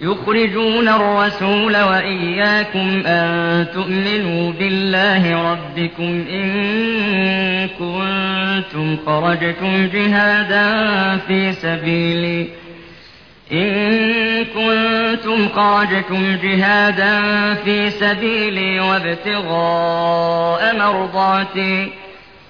يخرجون الرسول وإياكم أن تؤمنوا بالله ربكم إن كنتم خرجتم جهادا في سبيلي. إن كنتم خرجتم جهادا في سبيلي وابتغاء مرضاتي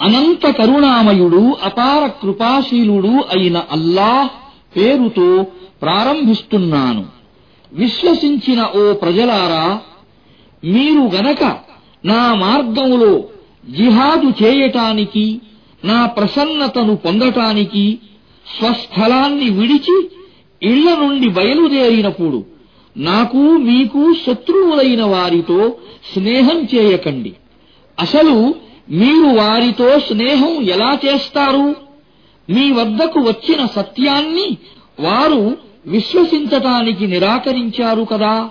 అనంత కరుణామయుడు అపార కృపాశీలుడు అయిన అల్లాహ్ పేరుతో ప్రారంభిస్తున్నాను. విశ్వసించిన ఓ ప్రజలారా మీరు గనక నా మార్గంలో జిహాదు చేయటానికి నా ప్రసన్నతను పొందటానికి స్వస్థలాన్ని విడిచి ఇళ్ళ నుండి బయలుదేరినప్పుడు నాకు మీకు శత్రువులైన వారితో స్నేహం చేయకండి. అసలు మీరు వారితో స్నేహం ఎలా చేస్తారు? మీ వద్దకు వచ్చిన సత్యాన్ని వారు విశ్వసించటానికి నిరాకరించారు కదా.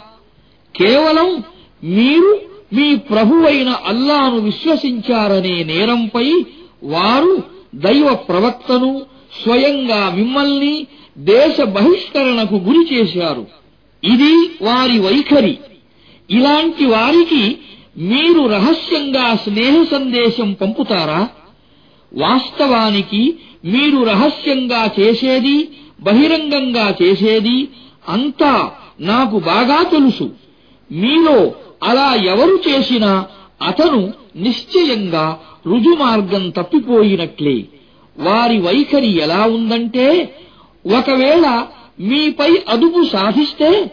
కేవలం మీరు మీ ప్రభువైన అల్లాను విశ్వసించారనే నేరంపై వారు దైవ ప్రవక్తను స్వయంగా మిమ్మల్ని దేశ బహిష్కరణకు గురి చేశారు. ఇది వారి వైఖరి. ఇలాంటి వారికి మీరు రహస్యంగా స్నేహ సందేశం పంపుతారా? వాస్తవానికి మీరు రహస్యంగా చేసేది బహిరంగంగా చేసేది అంతా నాకు బాగా తెలుసు. మీలో అలా ఎవరు చేసినా అతను నిశ్చయంగా రుజుమార్గం తప్పిపోయినట్లే. వారి వైఖరి ఎలా ఉందంటే ఒకవేళ మీపై అదుపు సాధిస్తే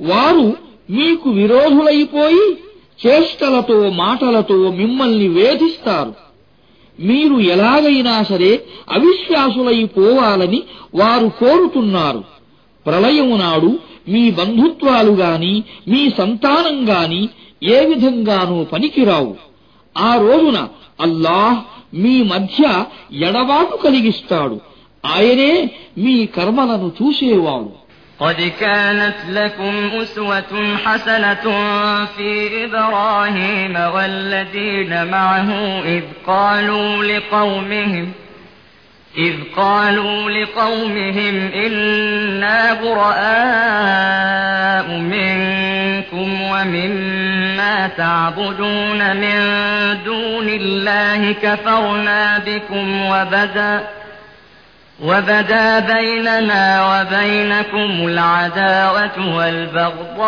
వారు మీకు విరోధులైపోయి చేష్టలతో మాటలతో మిమ్మల్ని వేధిస్తారు. మీరు ఎలాగైనా సరే అవిశ్వాసులైపోవాలని వారు కోరుతున్నారు. ప్రళయం నాడు మీ బంధుత్వాలు గాని మీ సంతానం గాని ఏ విధంగానూ పనికిరావు. ఆ రోజున అల్లాహ్ మీ మధ్య ఎడబాటు కలిగిస్తాడు. ఆయనే మీ కర్మలను చూసేవాడు قد كانت لكم أسوة حسنة في إبراهيم والذين معه إذ قالوا لقومهم إذ قالوا لقومهم إنا براء منكم ومما تعبدون من دون الله كفرنا بكم وبدأ وبدا بيننا وبينكم العداوة والبغضاء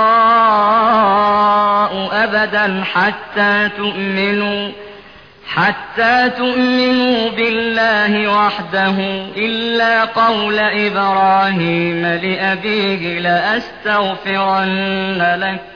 أبدا حتى تؤمنوا حتى تؤمنوا بالله وحده إلا قول إبراهيم لأبيه لأستغفرن لك.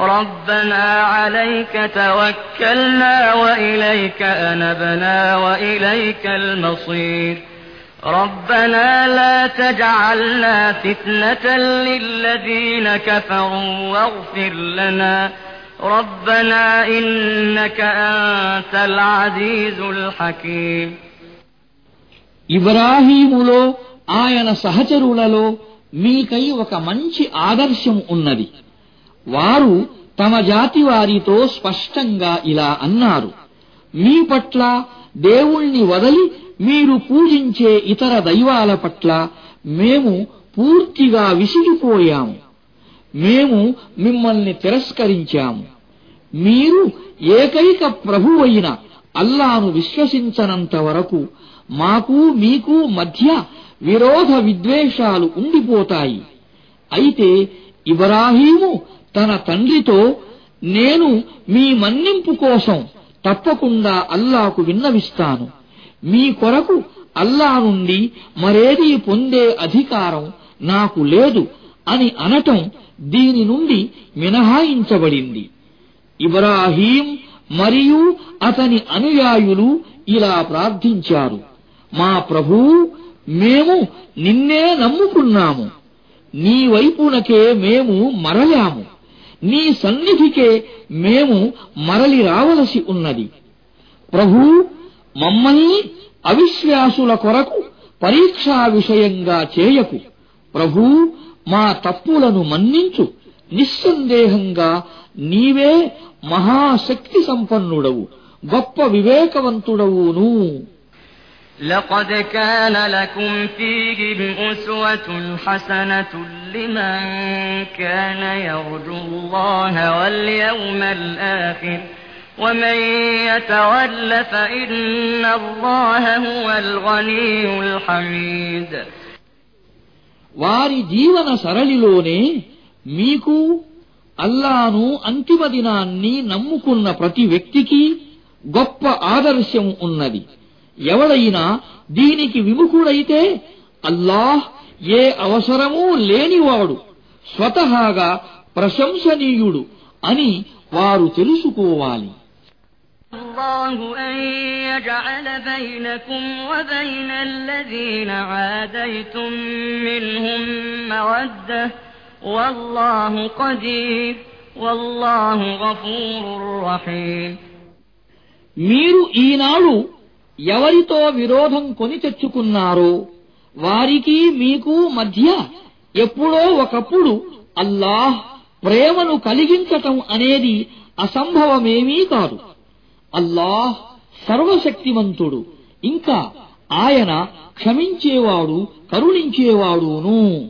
ربنا عليك توكلنا وإليك أنبنا وإليك المصير ربنا لا تجعلنا فتنة للذين كفروا واغفر لنا ربنا إنك أنت العزيز الحكيم ఇబ్రాహీములో ఆయన సహచరులలో మీకై ఒక మంచి ఆదర్శం ఉన్నది వారు తమ జాతి వారితో స్పష్టంగా ఇలా అన్నారు. మీ పట్ల దేవుణ్ణి వదలి మీరు పూజించే ఇతర దైవాల పట్ల మేము పూర్తిగా విసిగిపోయాము. మేము మిమ్మల్ని తిరస్కరించాము. మీరు ఏకైక ప్రభువైన అల్లాను విశ్వసించనంత వరకు మాకు మీకు మధ్య విరోధ విద్వేషాలు ఉండిపోతాయి. అయితే ఇబ్రాహీము తన తండ్రితో నేను మీ మన్నింపు కోసం తప్పకుండా అల్లాకు విన్నవిస్తాను. మీ కొరకు అల్లా నుండి మరేదీ పొందే అధికారం నాకు లేదు అని అనటం దీని నుండి మినహాయించబడింది. ఇబ్రాహీం మరియు అతని అనుయాయులు ఇలా ప్రార్థించారు మా ప్రభూ మేము నిన్నే నమ్ముకున్నాము. నీ వైపునకే మేము మరలాము. నీ సన్నిధికే మేము మరలి రావలసి ఉన్నది. ప్రభూ మమ్మల్ని అవిశ్వాసుల కొరకు పరీక్షా విషయంగా చేయకు. ప్రభూ మా తప్పులను మన్నించు. నిస్సందేహంగా నీవే మహాశక్తి సంపన్నుడవు గొప్ప వివేకవంతుడవును. لقد كان لكم فيهم أسوة حسنة لمن كان يرجو الله واليوم الآخر ومن يتول فإن الله هو الغني الحميد వారి జీవన సరళిలోనే మీకు అల్లాను అంతిమ దినాన్ని నమ్ముకున్న ప్రతి వ్యక్తికి గొప్ప ఆదర్శం ఉన్నది ఎవడైనా దీనికి విముఖుడైతే అల్లాహ్ ఏ అవసరమూ లేనివాడు స్వతహాగా ప్రశంసనీయుడు అని వారు తెలుసుకోవాలి الله أن يجعل بينكم وبين الذين عاديتم منهم مودة والله قدير والله غفور رحيم మీరు ఈనాడు ఎవరితో విరోధం కొని తెచ్చుకున్నారో వారికి మీకు మధ్య ఎప్పుడో ఒకప్పుడు అల్లాహ్ ప్రేమను కలిగించటం అనేది అసంభవమేమీ కాదు. అల్లాహ్ సర్వశక్తివంతుడు ఇంకా ఆయన క్షమించేవాడు కరుణించేవాడును.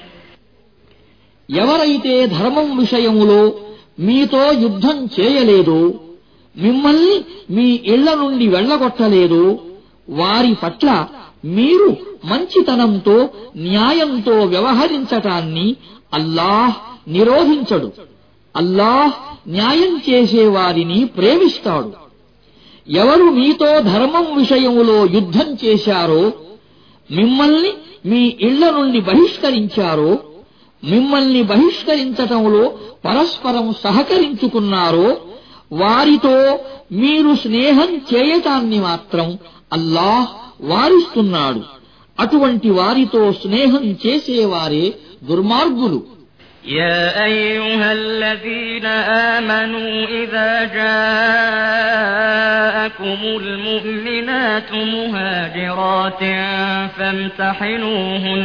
ఎవరైతే ధర్మం విషయములో మీతో యుద్ధం చేయలేదో మిమ్మల్ని మీ ఇళ్ళ నుండి వెళ్ళగొట్టలేదో వారి పట్ల మీరు మంచితనంతో న్యాయంతో వ్యవహరించటాన్ని అల్లాహ్ నిరోధించడు. అల్లాహ్ న్యాయం చేసేవారిని ప్రేమిస్తాడు. ఎవరు మీతో ధర్మం విషయములో యుద్ధం చేశారో మిమ్మల్ని మీ ఇళ్ళ నుండి బహిష్కరించారో మిమ్మల్ని బహిష్కరించటంలో పరస్పరం సహకరించుకున్నారో వారితో మీరు స్నేహం చేయటాన్ని మాత్రం అల్లాహ్ వారిస్తున్నాడు అటువంటి వారితో స్నేహం చేసేవారే దుర్మార్గులు يا أيها الذين آمنوا إذا جاءكم المؤمنات مهاجرات فامتحنوهن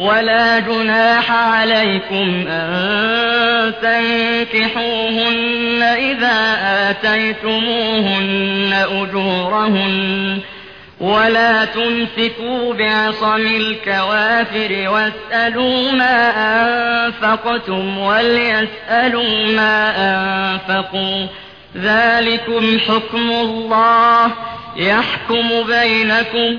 ولا جناح عليكم أن تنكحوهن إذا آتيتموهن أجورهن ولا تمسكوا بعصم الكوافر واسألوا ما أنفقتم وليسألوا ما أنفقوا ذلكم حكم الله يحكم بينكم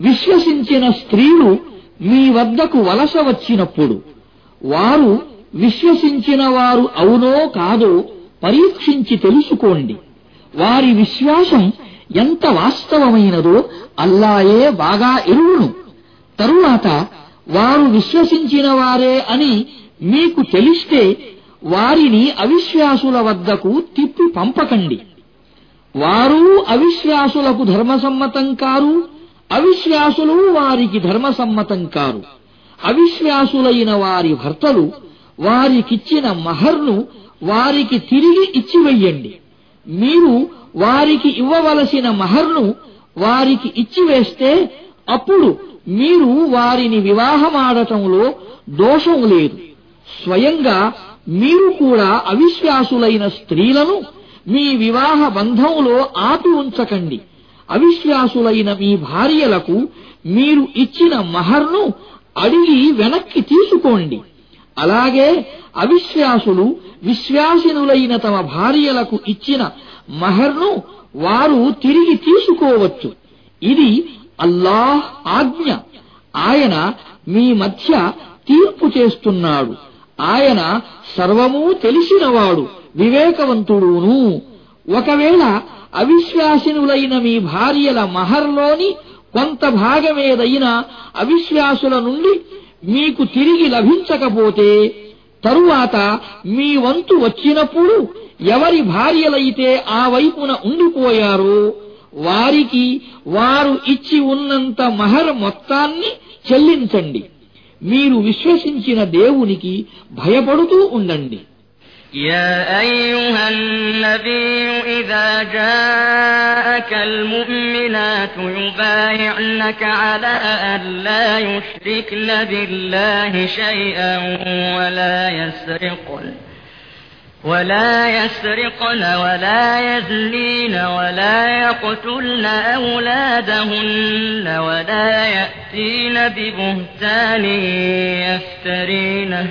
విశ్వసించిన స్త్రీలు మీ వద్దకు వలస వచ్చినప్పుడు వారు విశ్వసించిన వారు అవునో కాదో పరీక్షించి తెలుసుకోండి. వారి విశ్వాసం ఎంత వాస్తవమైనదో అల్లాయే బాగా ఎరువును తరువాత వారు విశ్వసించిన వారే అని మీకు తెలిస్తే వారిని అవిశ్వాసుల వద్దకు తిప్పి పంపకండి. వారు అవిశ్వాసులకు ధర్మసమ్మతం కారు. అవిశ్వాసులు వారికి ధర్మసమ్మతం కారు. అవిశ్వాసులైన వారి భర్తలు వారికిచ్చిన మహర్ను వారికి తిరిగి ఇచ్చివెయ్యండి మీరు వారికి ఇవ్వవలసిన మహర్ను వారికి ఇచ్చివేస్తే అప్పుడు మీరు వారిని వివాహమాడటంలో దోషం లేదు. స్వయంగా మీరు కూడా అవిశ్వాసులైన స్త్రీలను మీ వివాహ బంధంలో ఆపి ఉంచకండి అవిశ్వాసులైన మీ భార్యలకు మీరు ఇచ్చిన మహర్ను అడిగి వెనక్కి తీసుకోండి. అలాగే అవిశ్వాసులు విశ్వాసినులైన తమ భార్యలకు ఇచ్చిన మహర్ను వారు తిరిగి తీసుకోవచ్చు. ఇది అల్లాహ్ ఆజ్ఞ. ఆయన మీ మధ్య తీర్పు చేస్తున్నాడు. ఆయన సర్వమూ తెలిసినవాడు వివేకవంతుడును. ఒకవేళ అవిశ్వాసినులైన మీ భార్యల మహర్లోని కొంత భాగమేదైనా అవిశ్వాసుల నుండి మీకు తిరిగి లభించకపోతే తరువాత మీ వంతు వచ్చినప్పుడు ఎవరి భార్యలైతే ఆ వైపున ఉండిపోయారో వారికి వారు ఇచ్చి ఉన్నంత మహర్ మొత్తాన్ని చెల్లించండి. మీరు విశ్వసించిన దేవునికి భయపడుతూ ఉండండి. يا أيها النبي إذا جاءك المؤمنات يبايعنك على أن لا يشركن بالله شيئا ولا يسرقن ولا يسرقن ولا يزنين ولا يقتلن أولادهن ولا يأتين ببهتان يفترينه.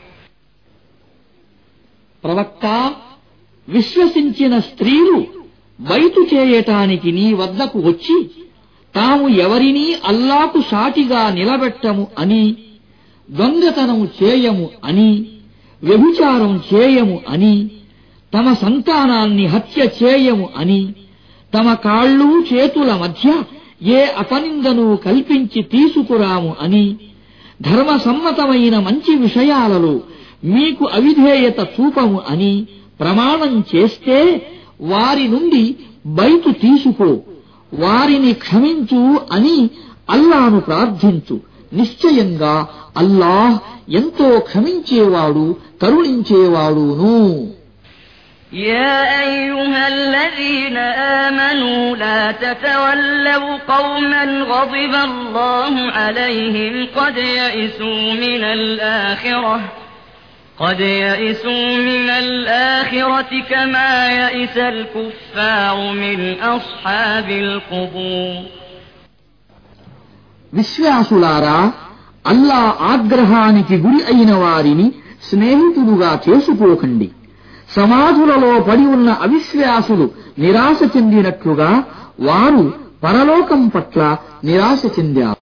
ప్రవక్త విశ్వసించిన స్త్రీలు బయటు చేయటానికి నీ వద్దకు వచ్చి తాము ఎవరినీ అల్లాకు సాటిగా నిలబెట్టము అని దొంగతనము చేయము అని వ్యభిచారం చేయము అని తమ సంతానాన్ని హత్య చేయము అని తమ కాళ్ళు చేతుల మధ్య ఏ అపనిందను కల్పించి తీసుకురాము అని ధర్మసమ్మతమైన మంచి విషయాలలో మీకు అవిధేయత చూపము అని ప్రమాణం చేస్తే వారి నుండి బయటు తీసుకో వారిని క్షమించు అని అల్లాను ప్రార్థించు నిశ్చయంగా అల్లాహ్ ఎంతో క్షమించేవాడు కరుణించేవాడును يا أيها الذين آمنوا لا تتولوا قوما غضب الله عليهم قد يئسوا من الآخرة قد يئسوا من الآخرة كما يئس الكفار من أصحاب القبور విశ్వాసులారా అల్లా ఆగ్రహానికి గురి అయిన వారిని స్నేహితులుగా చేసుకోకండి సమాధులలో పడి ఉన్న అవిశ్వాసులు నిరాశ చెందినట్లుగా వారు పరలోకం పట్ల నిరాశ చెందారు